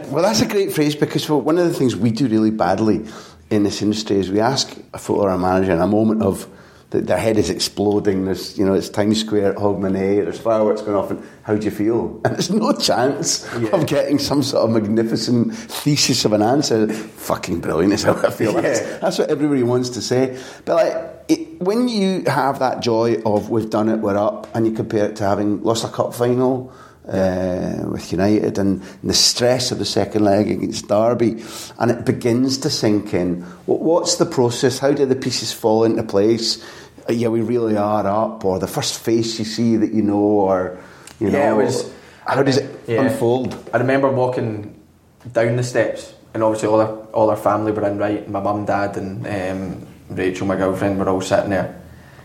Well, that's a great phrase because one of the things we do really badly in this industry is we ask a footballer or a manager in a moment of their head is exploding. There's, you know, it's Times Square at Hogmanay. There's fireworks going off, and how do you feel? And there's no chance Yeah. of getting some sort of magnificent thesis of an answer. Fucking brilliant is how I feel. That's, Yeah. that's what everybody wants to say. But like, it, when you have that joy of we've done it, we're up, and you compare it to having lost a cup final uh, with United and, and the stress of the second leg against Derby, and it begins to sink in. What, what's the process? How do the pieces fall into place? Uh, yeah, we really are up, or the first face you see that you know, or you Yeah, know, it was- how does it Yeah. unfold? I remember walking down the steps, and obviously all our all our family were in right. My mum, dad, and um, Rachel, my girlfriend, were all sitting there,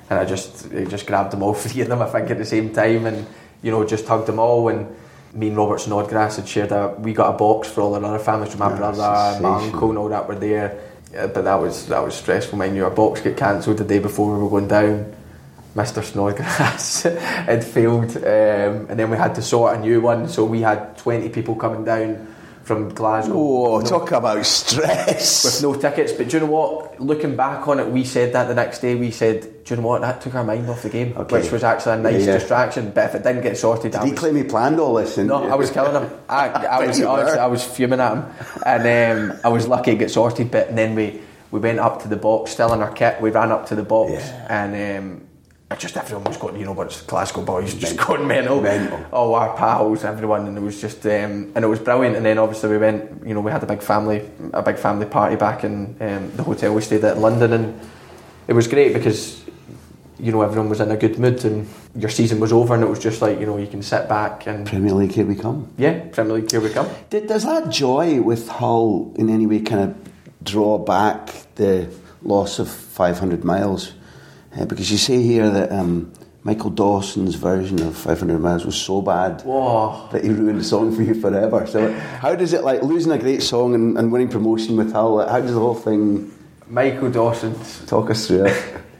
and I just I just grabbed them all, three of them, I think, at the same time, and you know just hugged them all. And me and Robert Snodgrass had shared a we got a box for all our other families. My Yeah, brother, my uncle, and all that were there. Yeah, but that was that was stressful. Mind you, our box got cancelled the day before we were going down. Mr. Snodgrass had failed, um, and then we had to sort a new one. So we had 20 people coming down from Glasgow. Oh, no- talk about stress! with no tickets. But do you know what? Looking back on it, we said that the next day. We said, "Do you know what? That took our mind off the game, Okay. which was actually a nice Yeah, yeah. distraction." But if it didn't get sorted, I Did he was, claim he planned all this? And no, I was killing him. I, I was, honestly. I was fuming at him, and um, I was lucky it got sorted. But then we we went up to the box, still in our kit. We ran up to the box, Yeah. and um, I just everyone was going. You know, what's Glasgow boys just going mental. Mental. All our pals, everyone, and it was just um, and it was brilliant. And then obviously we went. You know, we had a big family, a big family party back in um, the hotel we stayed at in London, and it was great because you know everyone was in a good mood and your season was over and it was just like you know you can sit back and Premier League, here we come. yeah, Premier League, here we come. Did, does that joy with Hull in any way kind of draw back the loss of 500 miles? Uh, because you say here that um, Michael Dawson's version of 500 miles was so bad Whoa. that he ruined the song for you forever. So, how does it like losing a great song and, and winning promotion with Hull? How does the whole thing Michael Dawson, talk us through it?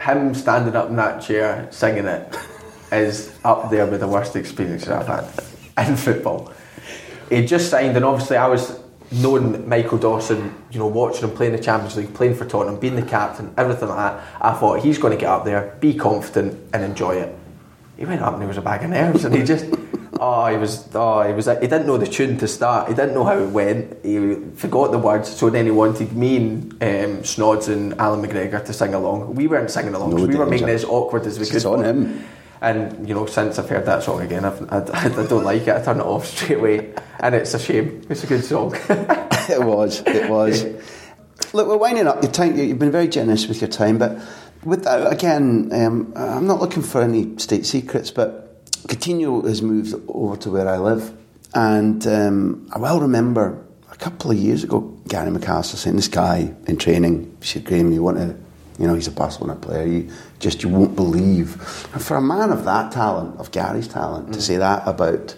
him standing up in that chair singing it is up there with the worst experiences I've had in football. He just signed, and obviously I was knowing Michael Dawson, you know, watching him playing the Champions League, playing for Tottenham, being the captain, everything like that. I thought he's going to get up there, be confident, and enjoy it. He went up and he was a bag of nerves, and he just. Oh, he was. Oh, he was. He didn't know the tune to start. He didn't know how it went. He forgot the words. So then he wanted me and um, Snods and Allan McGregor to sing along. We weren't singing along. No we were making it as awkward as we It's could. on for him. And you know, since I've heard that song again, I've, I, I don't like it. I turn it off straight away, and it's a shame. It's a good song. it was. It was. Look, we're winding up. Your time. You've been very generous with your time, but without again, um, I'm not looking for any state secrets, but Coutinho has moved over to where I live, and um, I well remember a couple of years ago, Gary McAllister saying, "This guy in training, said Graham, you want to." You know, he's a Barcelona player. You just you won't believe. And for a man of that talent, of Gary's talent, to mm. say that about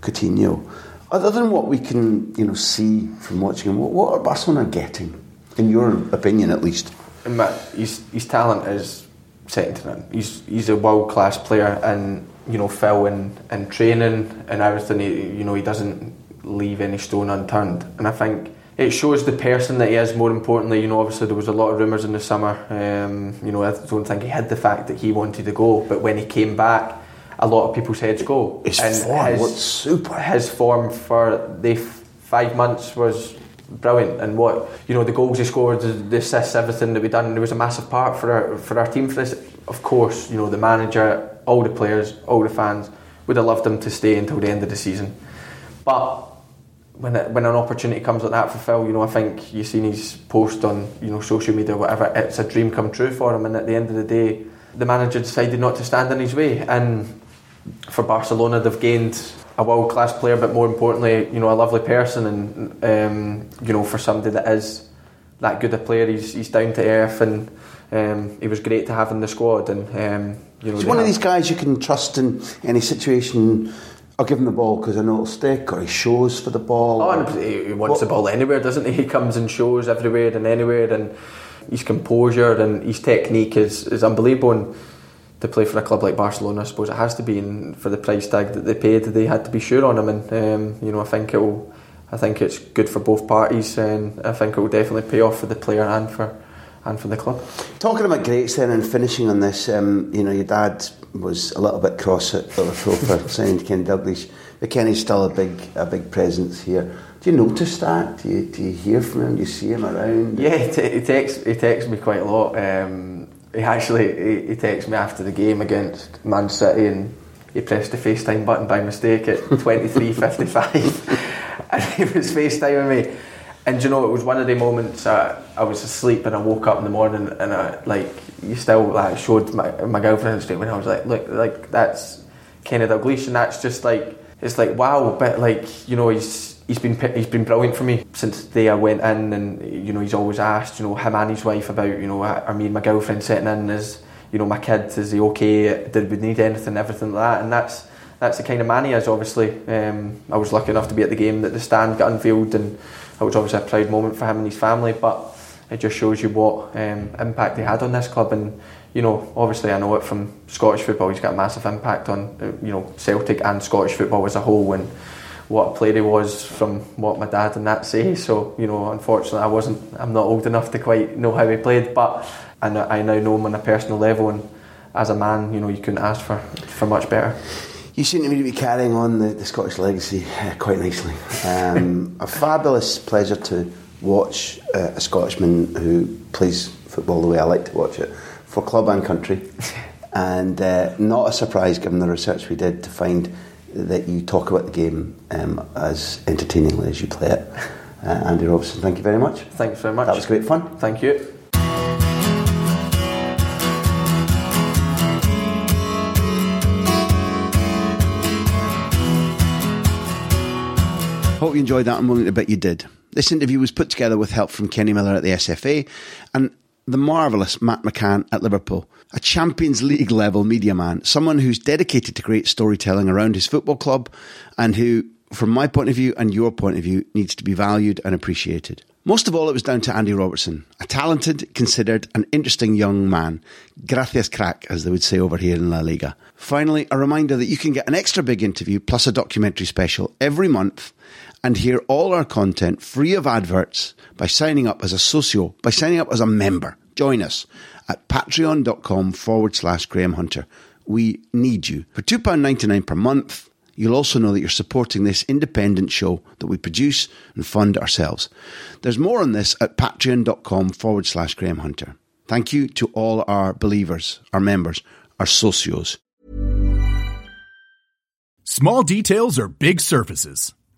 Coutinho, other than what we can, you know, see from watching him, what, what are Barcelona getting, in your opinion, at least? And Matt, his, his talent is second to none. He's he's a world class player, and you know Phil and, and training and everything. He, you know he doesn't leave any stone unturned, and I think it shows the person that he is. More importantly, you know, obviously there was a lot of rumours in the summer. Um, you know, I don't think he hid the fact that he wanted to go, but when he came back, a lot of people's heads go. His form looked super. His form for the f- five months was brilliant, and what you know, the goals he scored, the, the assists, everything that we done, there was a massive part for our for our team for this. Of course, you know, the manager, all the players, all the fans would have loved him to stay until the end of the season, but. When, it, when an opportunity comes like that for Phil, you know, I think you've seen his post on, you know, social media, or whatever. It's a dream come true for him, and at the end of the day, the manager decided not to stand in his way. And for Barcelona, they've gained a world class player, but more importantly, you know, a lovely person, and um, you know, for somebody that is that good a player, he's, he's down to earth, and um, he was great to have in the squad. And um, you know, He's one of these guys you can trust in any situation. I'll give him the ball because I know it'll stick, or he shows for the ball. Oh, and he wants the ball anywhere, doesn't he? He comes and shows everywhere and anywhere, and his composure and his technique is, is unbelievable. And to play for a club like Barcelona, I suppose it has to be. And for the price tag that they paid, they had to be sure on him. And um, you know, I think it will. I think it's good for both parties, and I think it will definitely pay off for the player and for and for the club. Talking about greats then and finishing on this, um, you know, your dad was a little bit cross at Liverpool for signing Kenny Dalglish, but Kenny's still a big a big presence here. Do you notice that? Do you, do you hear from him? Do you see him around? Yeah, he, t- he texts he texts me quite a lot. Um, he actually he, he texts me after the game against Man City, and he pressed the FaceTime button by mistake at 23.55 and he was FaceTiming me. And you know, it was one of the moments uh, I was asleep and I woke up in the morning and I, like, you still like showed my, my girlfriend straight when I was like, look, like, that's Kenny Dalglish and that's just like, it's like, wow, but like, you know, he's, he's been he's been brilliant for me since the day I went in, and you know he's always asked you know him and his wife about you know I, me and my girlfriend sitting in is you know my kids is he okay? Did we need anything? Everything like that and that's that's the kind of man he is obviously. Um, I was lucky enough to be at the game that the stand got unveiled and it was obviously a proud moment for him and his family but it just shows you what um, impact he had on this club and you know obviously I know it from Scottish football he's got a massive impact on uh, you know Celtic and Scottish football as a whole and what a player he was from what my dad and that say. So you know, unfortunately, I wasn't. I'm not old enough to quite know how he played, but I, I now know him on a personal level, and as a man, you know, you couldn't ask for for much better. You seem to me to be carrying on the, the Scottish legacy uh, quite nicely. Um, a fabulous pleasure to watch uh, a Scottishman who plays football the way I like to watch it, for club and country. And uh, not a surprise given the research we did to find that you talk about the game um, as entertainingly as you play it. Uh, Andy Robertson, thank you very much. Thanks very much. That was great fun. Thank you. Hope you enjoyed that. I'm willing to bet you did. This interview was put together with help from Kenny Miller at the SFA and the marvellous Matt McCann at Liverpool, a Champions League level media man, someone who's dedicated to great storytelling around his football club and who, from my point of view and your point of view, needs to be valued and appreciated. Most of all, it was down to Andy Robertson, a talented, considered, and interesting young man. Gracias, crack, as they would say over here in La Liga. Finally, a reminder that you can get an extra big interview plus a documentary special every month and hear all our content free of adverts by signing up as a socio, by signing up as a member. Join us at patreon.com forward slash Graham Hunter. We need you. For £2.99 per month, you'll also know that you're supporting this independent show that we produce and fund ourselves. There's more on this at patreon.com forward slash Graham Hunter. Thank you to all our believers, our members, our socios. Small details are big surfaces.